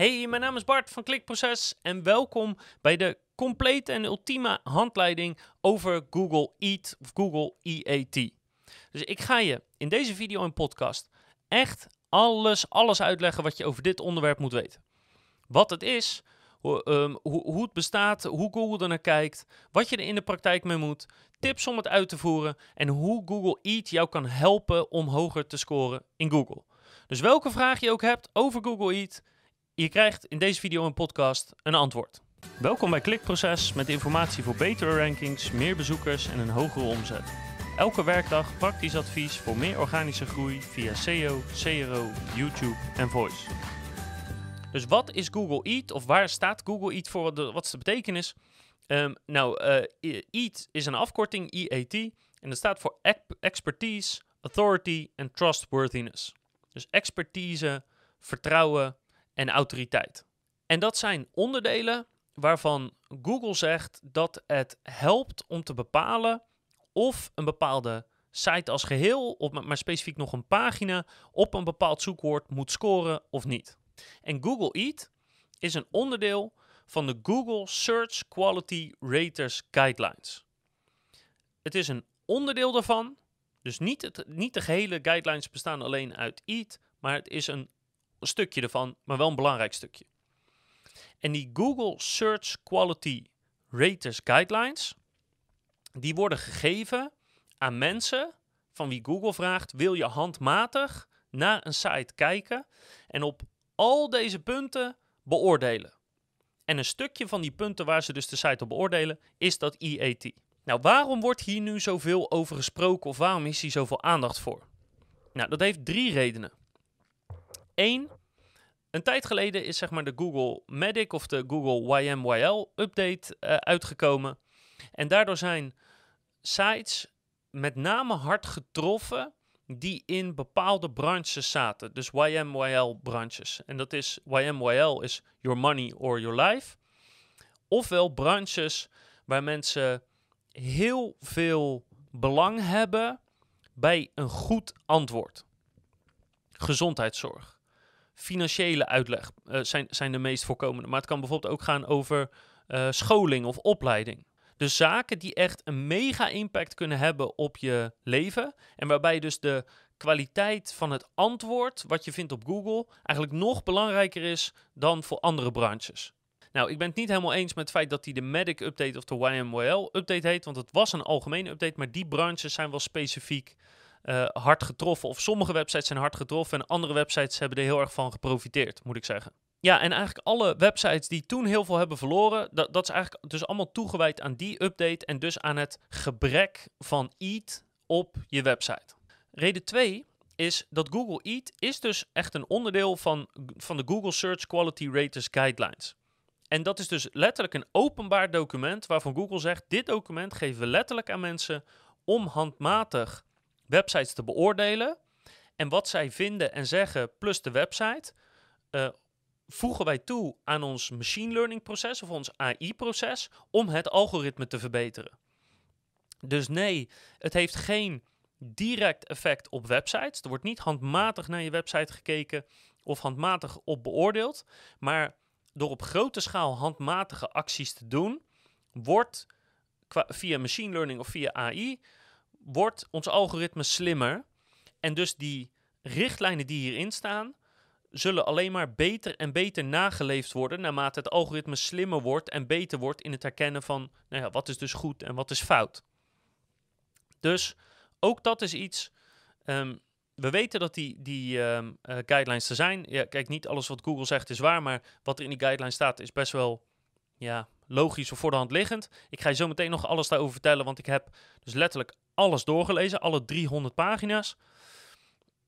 Hey, mijn naam is Bart van Klikproces en welkom bij de complete en ultieme handleiding over Google Eat of Google EAT. Dus ik ga je in deze video en podcast echt alles, alles uitleggen wat je over dit onderwerp moet weten. Wat het is, hoe, ehm, hoe, hoe het bestaat, hoe Google er naar kijkt, wat je er in de praktijk mee moet, tips om het uit te voeren en hoe Google Eat jou kan helpen om hoger te scoren in Google. Dus welke vraag je ook hebt over Google Eat, je krijgt in deze video en podcast een antwoord. Welkom bij Klikproces met informatie voor betere rankings, meer bezoekers en een hogere omzet. Elke werkdag praktisch advies voor meer organische groei via SEO, CRO, YouTube en Voice. Dus wat is Google Eat of waar staat Google Eat voor? Wat is de betekenis? Um, nou, uh, EAT is een afkorting, EAT, en dat staat voor Expertise, Authority en Trustworthiness. Dus expertise, vertrouwen en autoriteit. En dat zijn onderdelen waarvan Google zegt dat het helpt om te bepalen of een bepaalde site als geheel, of maar specifiek nog een pagina, op een bepaald zoekwoord moet scoren of niet. En Google Eat is een onderdeel van de Google Search Quality Raters Guidelines. Het is een onderdeel daarvan, dus niet, het, niet de gehele guidelines bestaan alleen uit EAT, maar het is een stukje ervan, maar wel een belangrijk stukje. En die Google Search Quality Raters Guidelines, die worden gegeven aan mensen van wie Google vraagt: wil je handmatig naar een site kijken en op al deze punten beoordelen? En een stukje van die punten waar ze dus de site op beoordelen, is dat EAT. Nou, waarom wordt hier nu zoveel over gesproken of waarom is hier zoveel aandacht voor? Nou, dat heeft drie redenen. Eén, een tijd geleden is zeg maar de Google Medic of de Google YMYL update uh, uitgekomen. En daardoor zijn sites met name hard getroffen die in bepaalde branches zaten. Dus YMYL branches. En dat is YMYL is Your Money or Your Life. Ofwel branches waar mensen heel veel belang hebben bij een goed antwoord. Gezondheidszorg. Financiële uitleg uh, zijn, zijn de meest voorkomende. Maar het kan bijvoorbeeld ook gaan over uh, scholing of opleiding. Dus zaken die echt een mega impact kunnen hebben op je leven. En waarbij dus de kwaliteit van het antwoord wat je vindt op Google eigenlijk nog belangrijker is dan voor andere branches. Nou, ik ben het niet helemaal eens met het feit dat die de Medic Update of de YMYL Update heet, want het was een algemene update, maar die branches zijn wel specifiek uh, hard getroffen. Of sommige websites zijn hard getroffen en andere websites hebben er heel erg van geprofiteerd, moet ik zeggen. Ja, en eigenlijk alle websites die toen heel veel hebben verloren, dat, dat is eigenlijk dus allemaal toegewijd aan die update en dus aan het gebrek van EAT op je website. Reden 2 is dat Google Eat is dus echt een onderdeel van, van de Google Search Quality Raters Guidelines. En dat is dus letterlijk een openbaar document waarvan Google zegt: dit document geven we letterlijk aan mensen om handmatig websites te beoordelen. En wat zij vinden en zeggen, plus de website, uh, voegen wij toe aan ons machine learning proces of ons AI-proces om het algoritme te verbeteren. Dus nee, het heeft geen direct effect op websites. Er wordt niet handmatig naar je website gekeken of handmatig op beoordeeld. Maar door op grote schaal handmatige acties te doen, wordt via machine learning of via AI, wordt ons algoritme slimmer. En dus die richtlijnen die hierin staan, zullen alleen maar beter en beter nageleefd worden naarmate het algoritme slimmer wordt en beter wordt in het herkennen van nou ja, wat is dus goed en wat is fout. Dus ook dat is iets. Um, we weten dat die, die um, uh, guidelines er zijn. Ja, kijk, niet alles wat Google zegt is waar, maar wat er in die guidelines staat is best wel ja, logisch of voor de hand liggend. Ik ga je zo meteen nog alles daarover vertellen, want ik heb dus letterlijk alles doorgelezen, alle 300 pagina's.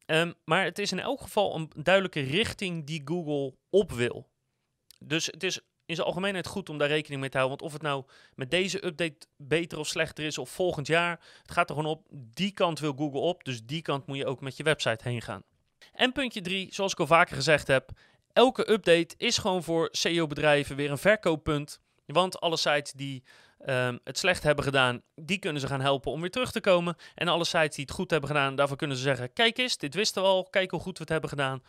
Um, maar het is in elk geval een duidelijke richting die Google op wil. Dus het is in zijn algemeenheid goed om daar rekening mee te houden. Want of het nou met deze update beter of slechter is of volgend jaar, het gaat er gewoon op. Die kant wil Google op, dus die kant moet je ook met je website heen gaan. En puntje 3, zoals ik al vaker gezegd heb, elke update is gewoon voor SEO-bedrijven weer een verkooppunt. Want alle sites die um, het slecht hebben gedaan, die kunnen ze gaan helpen om weer terug te komen. En alle sites die het goed hebben gedaan, daarvoor kunnen ze zeggen: Kijk eens, dit wisten we al, kijk hoe goed we het hebben gedaan.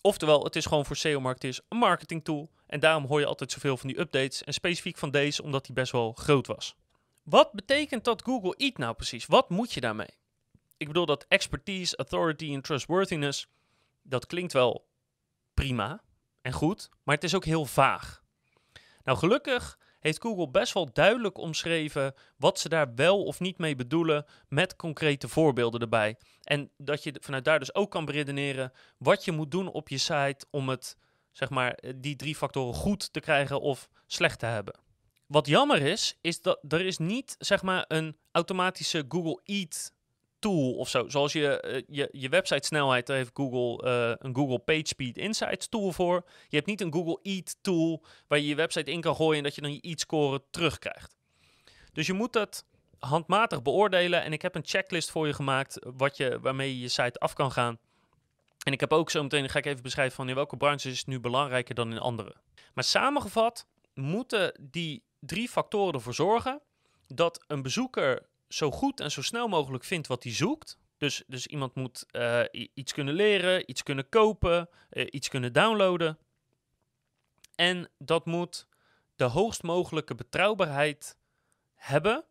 Oftewel, het is gewoon voor SEO-marketeers een marketing tool. En daarom hoor je altijd zoveel van die updates. En specifiek van deze, omdat die best wel groot was. Wat betekent dat Google Eat nou precies? Wat moet je daarmee? Ik bedoel dat expertise, authority en trustworthiness, dat klinkt wel prima en goed, maar het is ook heel vaag. Nou, gelukkig heeft Google best wel duidelijk omschreven wat ze daar wel of niet mee bedoelen met concrete voorbeelden erbij. En dat je vanuit daar dus ook kan beredeneren wat je moet doen op je site om het, zeg maar, die drie factoren goed te krijgen of slecht te hebben. Wat jammer is, is dat er is niet, zeg maar, een automatische Google Eat tool of zo. Zoals je, uh, je, je website snelheid, daar heeft Google uh, een Google PageSpeed Insights tool voor. Je hebt niet een Google Eat tool waar je je website in kan gooien en dat je dan je Eat score terugkrijgt. Dus je moet dat handmatig beoordelen en ik heb een checklist voor je gemaakt wat je, waarmee je je site af kan gaan. En ik heb ook zo meteen, ga ik even beschrijven van in welke branches is het nu belangrijker dan in andere. Maar samengevat moeten die drie factoren ervoor zorgen dat een bezoeker zo goed en zo snel mogelijk vindt wat hij zoekt. Dus, dus iemand moet uh, iets kunnen leren, iets kunnen kopen, uh, iets kunnen downloaden. En dat moet de hoogst mogelijke betrouwbaarheid hebben.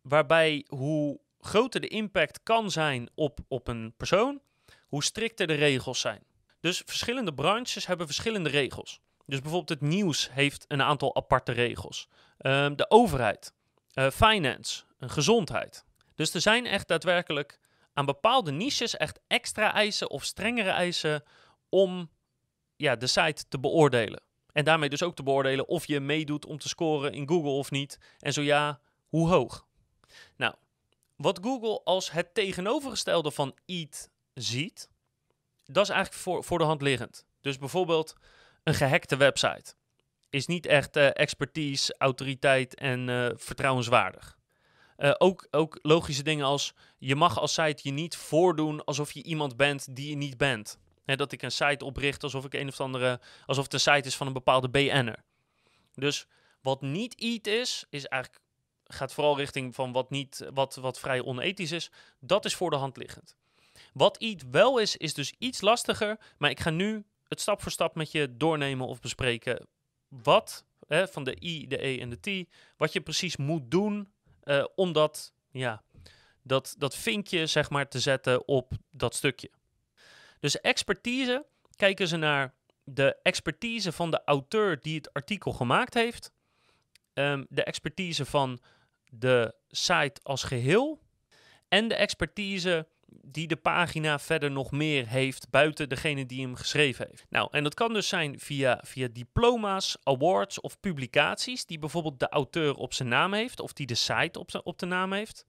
Waarbij hoe groter de impact kan zijn op, op een persoon, hoe strikter de regels zijn. Dus verschillende branches hebben verschillende regels. Dus bijvoorbeeld het nieuws heeft een aantal aparte regels. Uh, de overheid, uh, finance, gezondheid. Dus er zijn echt daadwerkelijk aan bepaalde niches echt extra eisen of strengere eisen om ja, de site te beoordelen. En daarmee dus ook te beoordelen of je meedoet om te scoren in Google of niet. En zo ja, hoe hoog. Nou, wat Google als het tegenovergestelde van EAT ziet, dat is eigenlijk voor, voor de hand liggend. Dus bijvoorbeeld een gehackte website is niet echt uh, expertise, autoriteit en uh, vertrouwenswaardig. Uh, ook, ook logische dingen als je mag als site je niet voordoen alsof je iemand bent die je niet bent. dat ik een site opricht alsof ik een of andere, alsof het een site is van een bepaalde BN'er. Dus wat niet eat is, is eigenlijk gaat vooral richting van wat niet, wat, wat vrij onethisch is. Dat is voor de hand liggend. Wat eat wel is, is dus iets lastiger. Maar ik ga nu het stap voor stap met je doornemen of bespreken. Wat hè, van de I, de E en de T, wat je precies moet doen uh, om dat, ja, dat, dat vinkje zeg maar, te zetten op dat stukje. Dus expertise, kijken ze naar de expertise van de auteur die het artikel gemaakt heeft, um, de expertise van de site als geheel en de expertise die de pagina verder nog meer heeft buiten degene die hem geschreven heeft. Nou, en dat kan dus zijn via, via diploma's, awards of publicaties die bijvoorbeeld de auteur op zijn naam heeft of die de site op, op de naam heeft.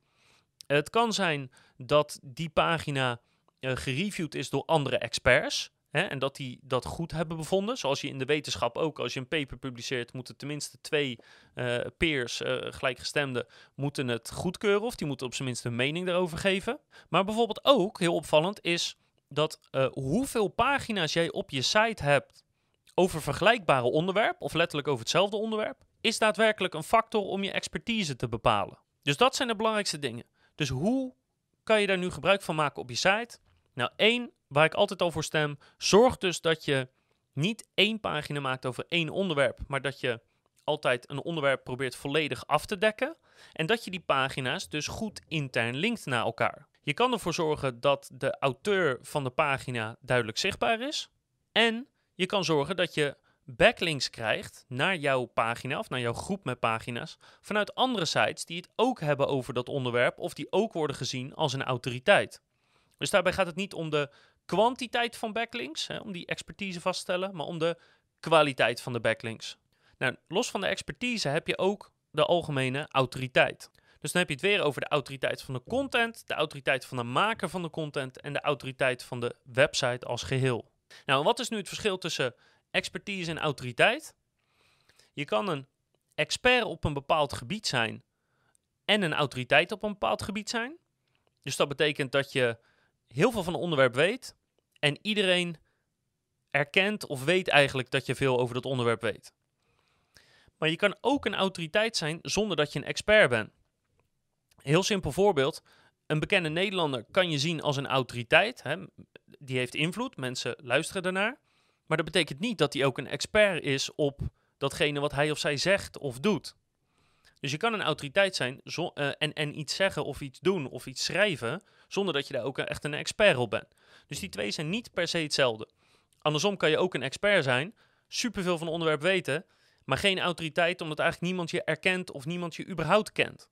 Het kan zijn dat die pagina uh, gereviewd is door andere experts. Hè, en dat die dat goed hebben bevonden. Zoals je in de wetenschap ook, als je een paper publiceert, moeten tenminste twee uh, peers, uh, gelijkgestemden, moeten het goedkeuren. Of die moeten op zijn minst een mening daarover geven. Maar bijvoorbeeld ook, heel opvallend, is dat uh, hoeveel pagina's jij op je site hebt over vergelijkbare onderwerp, of letterlijk over hetzelfde onderwerp, is daadwerkelijk een factor om je expertise te bepalen. Dus dat zijn de belangrijkste dingen. Dus hoe kan je daar nu gebruik van maken op je site? Nou, één, waar ik altijd al voor stem, zorg dus dat je niet één pagina maakt over één onderwerp, maar dat je altijd een onderwerp probeert volledig af te dekken. En dat je die pagina's dus goed intern linkt naar elkaar. Je kan ervoor zorgen dat de auteur van de pagina duidelijk zichtbaar is. En je kan zorgen dat je backlinks krijgt naar jouw pagina of naar jouw groep met pagina's vanuit andere sites die het ook hebben over dat onderwerp of die ook worden gezien als een autoriteit. Dus daarbij gaat het niet om de kwantiteit van backlinks, hè, om die expertise vast te stellen, maar om de kwaliteit van de backlinks. Nou, los van de expertise heb je ook de algemene autoriteit. Dus dan heb je het weer over de autoriteit van de content, de autoriteit van de maker van de content en de autoriteit van de website als geheel. Nou, wat is nu het verschil tussen expertise en autoriteit? Je kan een expert op een bepaald gebied zijn en een autoriteit op een bepaald gebied zijn. Dus dat betekent dat je heel veel van het onderwerp weet en iedereen erkent of weet eigenlijk dat je veel over dat onderwerp weet. Maar je kan ook een autoriteit zijn zonder dat je een expert bent. Heel simpel voorbeeld. een bekende Nederlander kan je zien als een autoriteit. Hè? Die heeft invloed, mensen luisteren ernaar. Maar dat betekent niet dat hij ook een expert is op datgene wat hij of zij zegt of doet. Dus je kan een autoriteit zijn eh, en, en iets zeggen of iets doen of iets schrijven, zonder dat je daar ook echt een expert op bent. Dus die twee zijn niet per se hetzelfde. Andersom kan je ook een expert zijn, superveel van het onderwerp weten, maar geen autoriteit omdat eigenlijk niemand je erkent of niemand je überhaupt kent.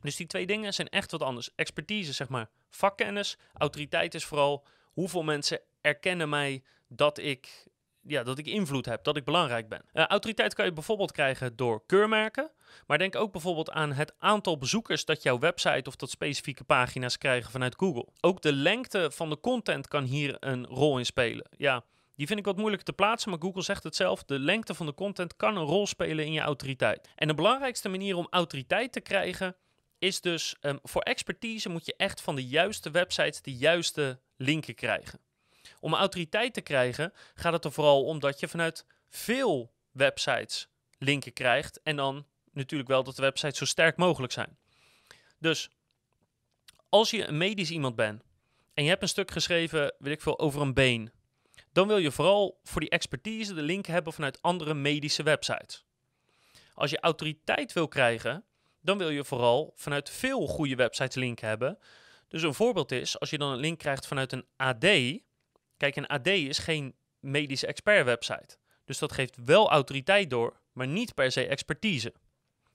Dus die twee dingen zijn echt wat anders. Expertise, zeg maar, vakkennis. Autoriteit is vooral hoeveel mensen erkennen mij dat ik, ja, dat ik invloed heb, dat ik belangrijk ben. Uh, autoriteit kan je bijvoorbeeld krijgen door keurmerken. Maar denk ook bijvoorbeeld aan het aantal bezoekers dat jouw website of dat specifieke pagina's krijgen vanuit Google. Ook de lengte van de content kan hier een rol in spelen. Ja, die vind ik wat moeilijk te plaatsen, maar Google zegt het zelf. De lengte van de content kan een rol spelen in je autoriteit. En de belangrijkste manier om autoriteit te krijgen is dus um, voor expertise moet je echt van de juiste websites de juiste linken krijgen. Om autoriteit te krijgen gaat het er vooral om dat je vanuit veel websites linken krijgt en dan natuurlijk wel dat de websites zo sterk mogelijk zijn. Dus als je een medisch iemand bent en je hebt een stuk geschreven, weet ik veel, over een been, dan wil je vooral voor die expertise de link hebben vanuit andere medische websites. Als je autoriteit wil krijgen, dan wil je vooral vanuit veel goede websites link hebben. Dus een voorbeeld is, als je dan een link krijgt vanuit een AD. Kijk, een AD is geen medische expert website. Dus dat geeft wel autoriteit door, maar niet per se expertise.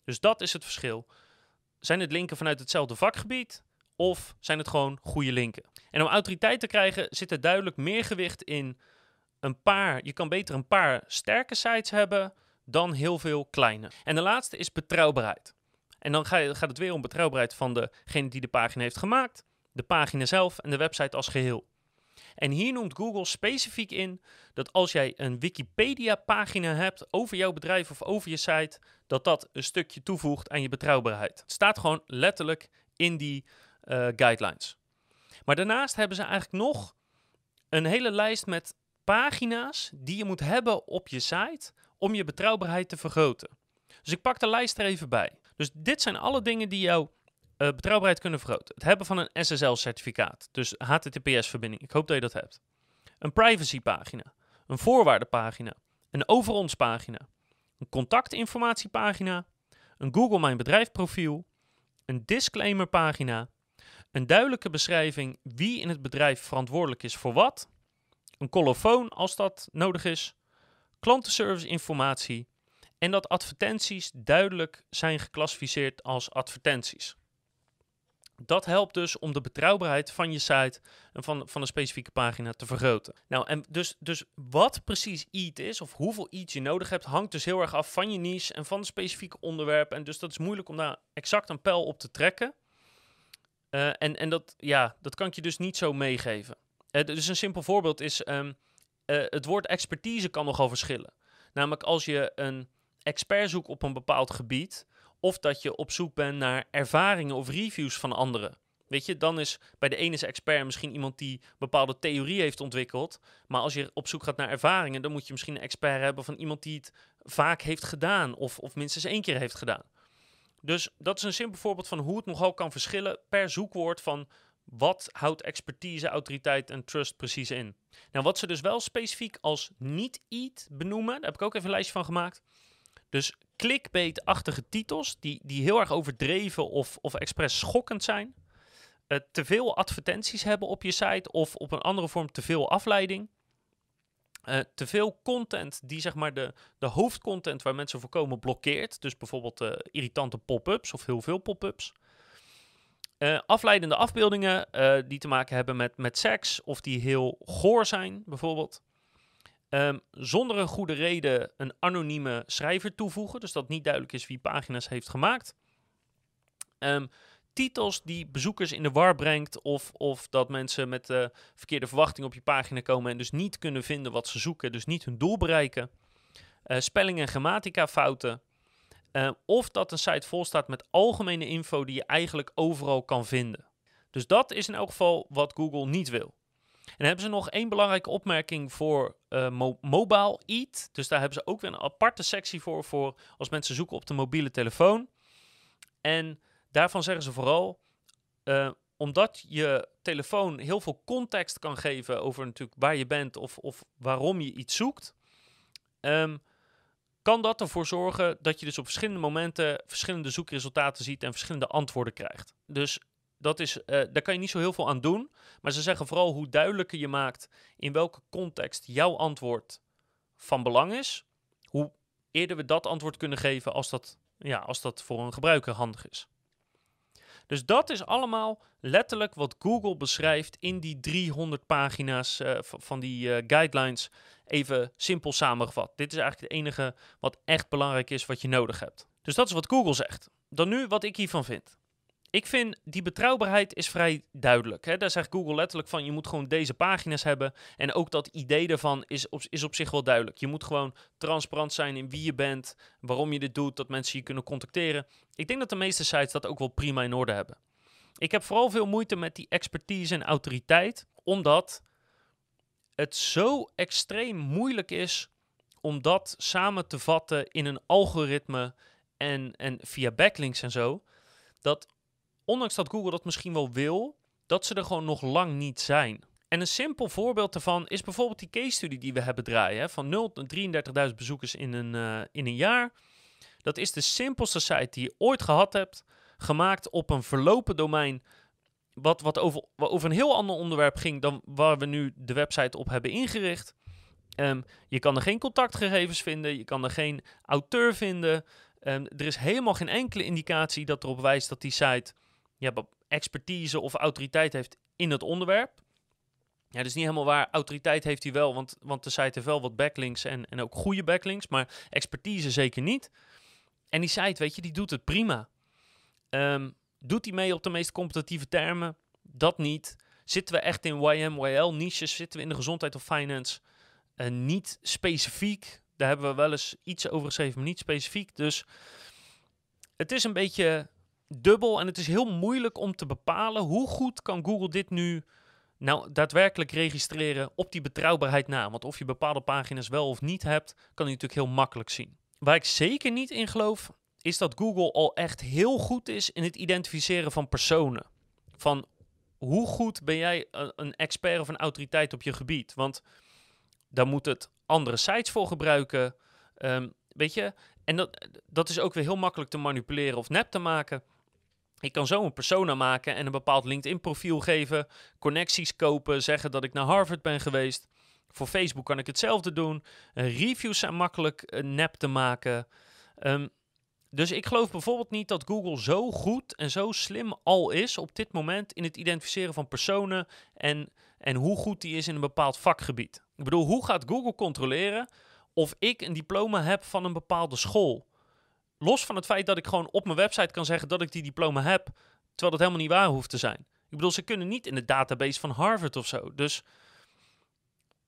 Dus dat is het verschil. Zijn het linken vanuit hetzelfde vakgebied of zijn het gewoon goede linken? En om autoriteit te krijgen zit er duidelijk meer gewicht in een paar. Je kan beter een paar sterke sites hebben dan heel veel kleine. En de laatste is betrouwbaarheid. En dan gaat het weer om betrouwbaarheid van degene die de pagina heeft gemaakt, de pagina zelf en de website als geheel. En hier noemt Google specifiek in dat als jij een Wikipedia-pagina hebt over jouw bedrijf of over je site, dat dat een stukje toevoegt aan je betrouwbaarheid. Het staat gewoon letterlijk in die uh, guidelines. Maar daarnaast hebben ze eigenlijk nog een hele lijst met pagina's die je moet hebben op je site om je betrouwbaarheid te vergroten. Dus ik pak de lijst er even bij. Dus dit zijn alle dingen die jouw uh, betrouwbaarheid kunnen vergroten. Het hebben van een SSL-certificaat, dus HTTPS-verbinding. Ik hoop dat je dat hebt. Een privacy-pagina, een voorwaardenpagina, een over ons pagina, een contactinformatiepagina, een Google Mijn Bedrijf profiel, een disclaimer pagina, een duidelijke beschrijving wie in het bedrijf verantwoordelijk is voor wat, een colofoon als dat nodig is, klantenservice informatie en dat advertenties duidelijk zijn geclassificeerd als advertenties. Dat helpt dus om de betrouwbaarheid van je site en van, van een specifieke pagina te vergroten. Nou, en dus, dus wat precies EAT is, of hoeveel EAT je nodig hebt, hangt dus heel erg af van je niche en van het specifieke onderwerp. En dus dat is moeilijk om daar exact een pijl op te trekken. Uh, en en dat, ja, dat kan ik je dus niet zo meegeven. Uh, dus een simpel voorbeeld is, um, uh, het woord expertise kan nogal verschillen. Namelijk als je een expert zoekt op een bepaald gebied, of dat je op zoek bent naar ervaringen of reviews van anderen. Weet je, dan is bij de ene is expert misschien iemand die bepaalde theorie heeft ontwikkeld. Maar als je op zoek gaat naar ervaringen, dan moet je misschien een expert hebben van iemand die het vaak heeft gedaan. Of, of minstens één keer heeft gedaan. Dus dat is een simpel voorbeeld van hoe het nogal kan verschillen per zoekwoord van wat houdt expertise, autoriteit en trust precies in. Nou, wat ze dus wel specifiek als niet-eat benoemen, daar heb ik ook even een lijstje van gemaakt. Dus clickbait-achtige titels die, die heel erg overdreven of, of expres schokkend zijn. Uh, te veel advertenties hebben op je site of op een andere vorm te veel afleiding. Uh, te veel content die zeg maar de, de hoofdcontent waar mensen voor komen blokkeert. Dus bijvoorbeeld uh, irritante pop-ups of heel veel pop-ups. Afleidende afbeeldingen die te maken hebben met, met seks of die heel goor zijn bijvoorbeeld. Um, zonder een goede reden een anonieme schrijver toevoegen, dus dat niet duidelijk is wie pagina's heeft gemaakt. Um, titels die bezoekers in de war brengt, of, of dat mensen met uh, verkeerde verwachtingen op je pagina komen en dus niet kunnen vinden wat ze zoeken, dus niet hun doel bereiken. Uh, spelling- en grammatica fouten. Uh, of dat een site vol staat met algemene info die je eigenlijk overal kan vinden. Dus dat is in elk geval wat Google niet wil. En hebben ze nog één belangrijke opmerking voor uh, mobile eat. Dus daar hebben ze ook weer een aparte sectie voor, voor als mensen zoeken op de mobiele telefoon. En daarvan zeggen ze vooral, uh, omdat je telefoon heel veel context kan geven over natuurlijk waar je bent of, of waarom je iets zoekt, um, kan dat ervoor zorgen dat je dus op verschillende momenten verschillende zoekresultaten ziet en verschillende antwoorden krijgt. Dus dat is, uh, daar kan je niet zo heel veel aan doen. Maar ze zeggen vooral hoe duidelijker je maakt in welke context jouw antwoord van belang is, hoe eerder we dat antwoord kunnen geven als dat, ja, als dat voor een gebruiker handig is. Dus dat is allemaal letterlijk wat Google beschrijft in die 300 pagina's uh, van die uh, guidelines. Even simpel samengevat. Dit is eigenlijk het enige wat echt belangrijk is wat je nodig hebt. Dus dat is wat Google zegt. Dan nu wat ik hiervan vind. Ik vind die betrouwbaarheid is vrij duidelijk. Hè? Daar zegt Google letterlijk van je moet gewoon deze pagina's hebben. En ook dat idee daarvan is op, is op zich wel duidelijk. Je moet gewoon transparant zijn in wie je bent, waarom je dit doet, dat mensen je kunnen contacteren. Ik denk dat de meeste sites dat ook wel prima in orde hebben. Ik heb vooral veel moeite met die expertise en autoriteit, omdat het zo extreem moeilijk is om dat samen te vatten in een algoritme en, en via backlinks en zo. Dat ondanks dat Google dat misschien wel wil, dat ze er gewoon nog lang niet zijn. En een simpel voorbeeld daarvan is bijvoorbeeld die case study die we hebben draaien. Van 0 tot 33.000 bezoekers in een, uh, in een jaar. Dat is de simpelste site die je ooit gehad hebt. Gemaakt op een verlopen domein. Wat, wat over, over een heel ander onderwerp ging dan waar we nu de website op hebben ingericht. Um, je kan er geen contactgegevens vinden. Je kan er geen auteur vinden. Um, er is helemaal geen enkele indicatie dat erop wijst dat die site ja, expertise of autoriteit heeft in het onderwerp. Ja, dat is niet helemaal waar. Autoriteit heeft hij wel, want, want de site heeft wel wat backlinks en, en ook goede backlinks, maar expertise zeker niet. En die site, weet je, die doet het prima. Um, doet hij mee op de meest competitieve termen? Dat niet. Zitten we echt in YM, YL niches? Zitten we in de gezondheid of finance? Uh, niet specifiek. Daar hebben we wel eens iets over geschreven, maar niet specifiek. Dus het is een beetje dubbel en het is heel moeilijk om te bepalen hoe goed kan Google dit nu nou daadwerkelijk registreren op die betrouwbaarheid na. Want of je bepaalde pagina's wel of niet hebt, kan je natuurlijk heel makkelijk zien. Waar ik zeker niet in geloof, is dat Google al echt heel goed is in het identificeren van personen. Van hoe goed ben jij een expert of een autoriteit op je gebied? Want daar moet het andere sites voor gebruiken. Ehm, weet je, en dat, dat is ook weer heel makkelijk te manipuleren of nep te maken. Ik kan zo een persona maken en een bepaald LinkedIn-profiel geven, connecties kopen, zeggen dat ik naar Harvard ben geweest. Voor Facebook kan ik hetzelfde doen. Uh, reviews zijn makkelijk uh, nep te maken. Um, dus ik geloof bijvoorbeeld niet dat Google zo goed en zo slim al is op dit moment in het identificeren van personen en, en hoe goed die is in een bepaald vakgebied. Ik bedoel, hoe gaat Google controleren of ik een diploma heb van een bepaalde school? Los van het feit dat ik gewoon op mijn website kan zeggen dat ik die diploma heb, terwijl dat helemaal niet waar hoeft te zijn. Ik bedoel, ze kunnen niet in de database van Harvard of zo. Dus,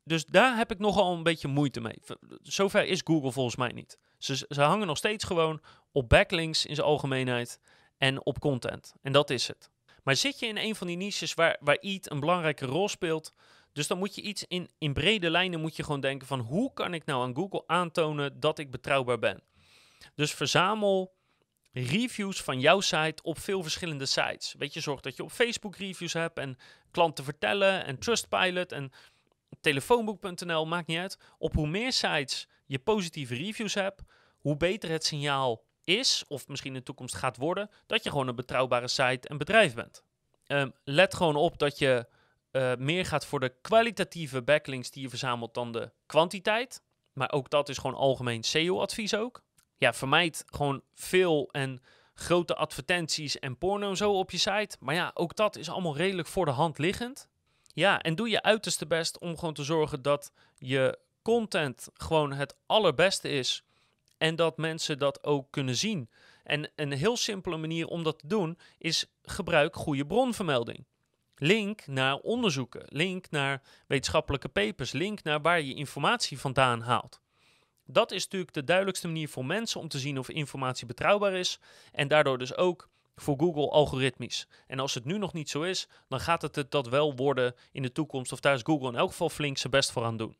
dus daar heb ik nogal een beetje moeite mee. Zover is Google volgens mij niet. Ze, ze hangen nog steeds gewoon op backlinks in zijn algemeenheid en op content. En dat is het. Maar zit je in een van die niches waar, waar EAT een belangrijke rol speelt, dus dan moet je iets in, in brede lijnen moet je gewoon denken van hoe kan ik nou aan Google aantonen dat ik betrouwbaar ben. Dus verzamel reviews van jouw site op veel verschillende sites. Weet je, zorg dat je op Facebook reviews hebt en klanten vertellen en Trustpilot en telefoonboek.nl, maakt niet uit. Op hoe meer sites je positieve reviews hebt, hoe beter het signaal is, of misschien in de toekomst gaat worden, dat je gewoon een betrouwbare site en bedrijf bent. Um, let gewoon op dat je uh, meer gaat voor de kwalitatieve backlinks die je verzamelt dan de kwantiteit. Maar ook dat is gewoon algemeen SEO-advies ook ja, vermijd gewoon veel en grote advertenties en porno zo op je site. Maar ja, ook dat is allemaal redelijk voor de hand liggend. Ja, en doe je uiterste best om gewoon te zorgen dat je content gewoon het allerbeste is. En dat mensen dat ook kunnen zien. En een heel simpele manier om dat te doen is gebruik goede bronvermelding. Link naar onderzoeken, link naar wetenschappelijke papers, link naar waar je informatie vandaan haalt. Dat is natuurlijk de duidelijkste manier voor mensen om te zien of informatie betrouwbaar is. En daardoor dus ook voor Google algoritmisch. En als het nu nog niet zo is, dan gaat het dat wel worden in de toekomst. Of daar is Google in elk geval flink zijn best voor aan doen.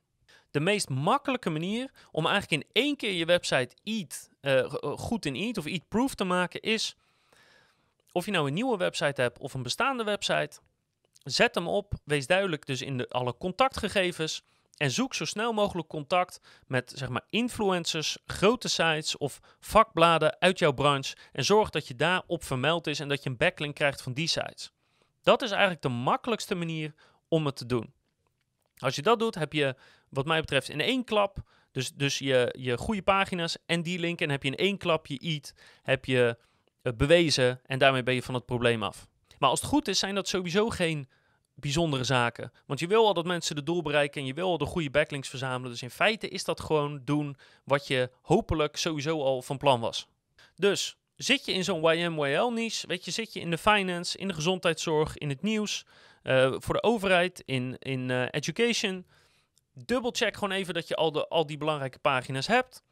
De meest makkelijke manier om eigenlijk in één keer je website EAT, uh, goed in EAT of EAT-proof te maken is of je nou een nieuwe website hebt of een bestaande website, zet hem op. Wees duidelijk dus in de, alle contactgegevens. En zoek zo snel mogelijk contact met zeg maar, influencers, grote sites of vakbladen uit jouw branche. En zorg dat je daarop vermeld is en dat je een backlink krijgt van die sites. Dat is eigenlijk de makkelijkste manier om het te doen. Als je dat doet, heb je wat mij betreft in één klap dus, dus je, je goede pagina's en die link en heb je in één klap je eat, heb je uh, bewezen en daarmee ben je van het probleem af. Maar als het goed is, zijn dat sowieso geen bijzondere zaken. Want je wil al dat mensen de doel bereiken en je wil al de goede backlinks verzamelen. Dus in feite is dat gewoon doen wat je hopelijk sowieso al van plan was. Dus zit je in zo'n YMYL niche, weet je, zit je in de finance, in de gezondheidszorg, in het nieuws, uh, voor de overheid, in, in uh, education. Dubbelcheck gewoon even dat je al, de, al die belangrijke pagina's hebt.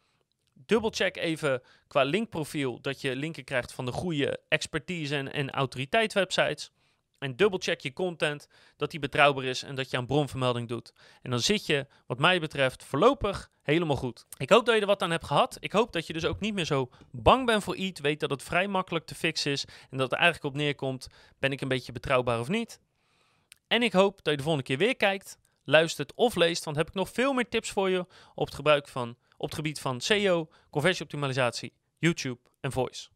Dubbelcheck even qua linkprofiel dat je linken krijgt van de goede expertise en, en autoriteit websites. En dubbelcheck je content dat die betrouwbaar is en dat je aan bronvermelding doet. En dan zit je, wat mij betreft, voorlopig helemaal goed. Ik hoop dat je er wat aan hebt gehad. Ik hoop dat je dus ook niet meer zo bang bent voor iets. Weet dat het vrij makkelijk te fixen is. En dat het eigenlijk op neerkomt, ben ik een beetje betrouwbaar of niet. En ik hoop dat je de volgende keer weer kijkt, luistert of leest. Want heb ik nog veel meer tips voor je op het gebruik van, op het gebied van SEO, conversieoptimalisatie, YouTube en voice.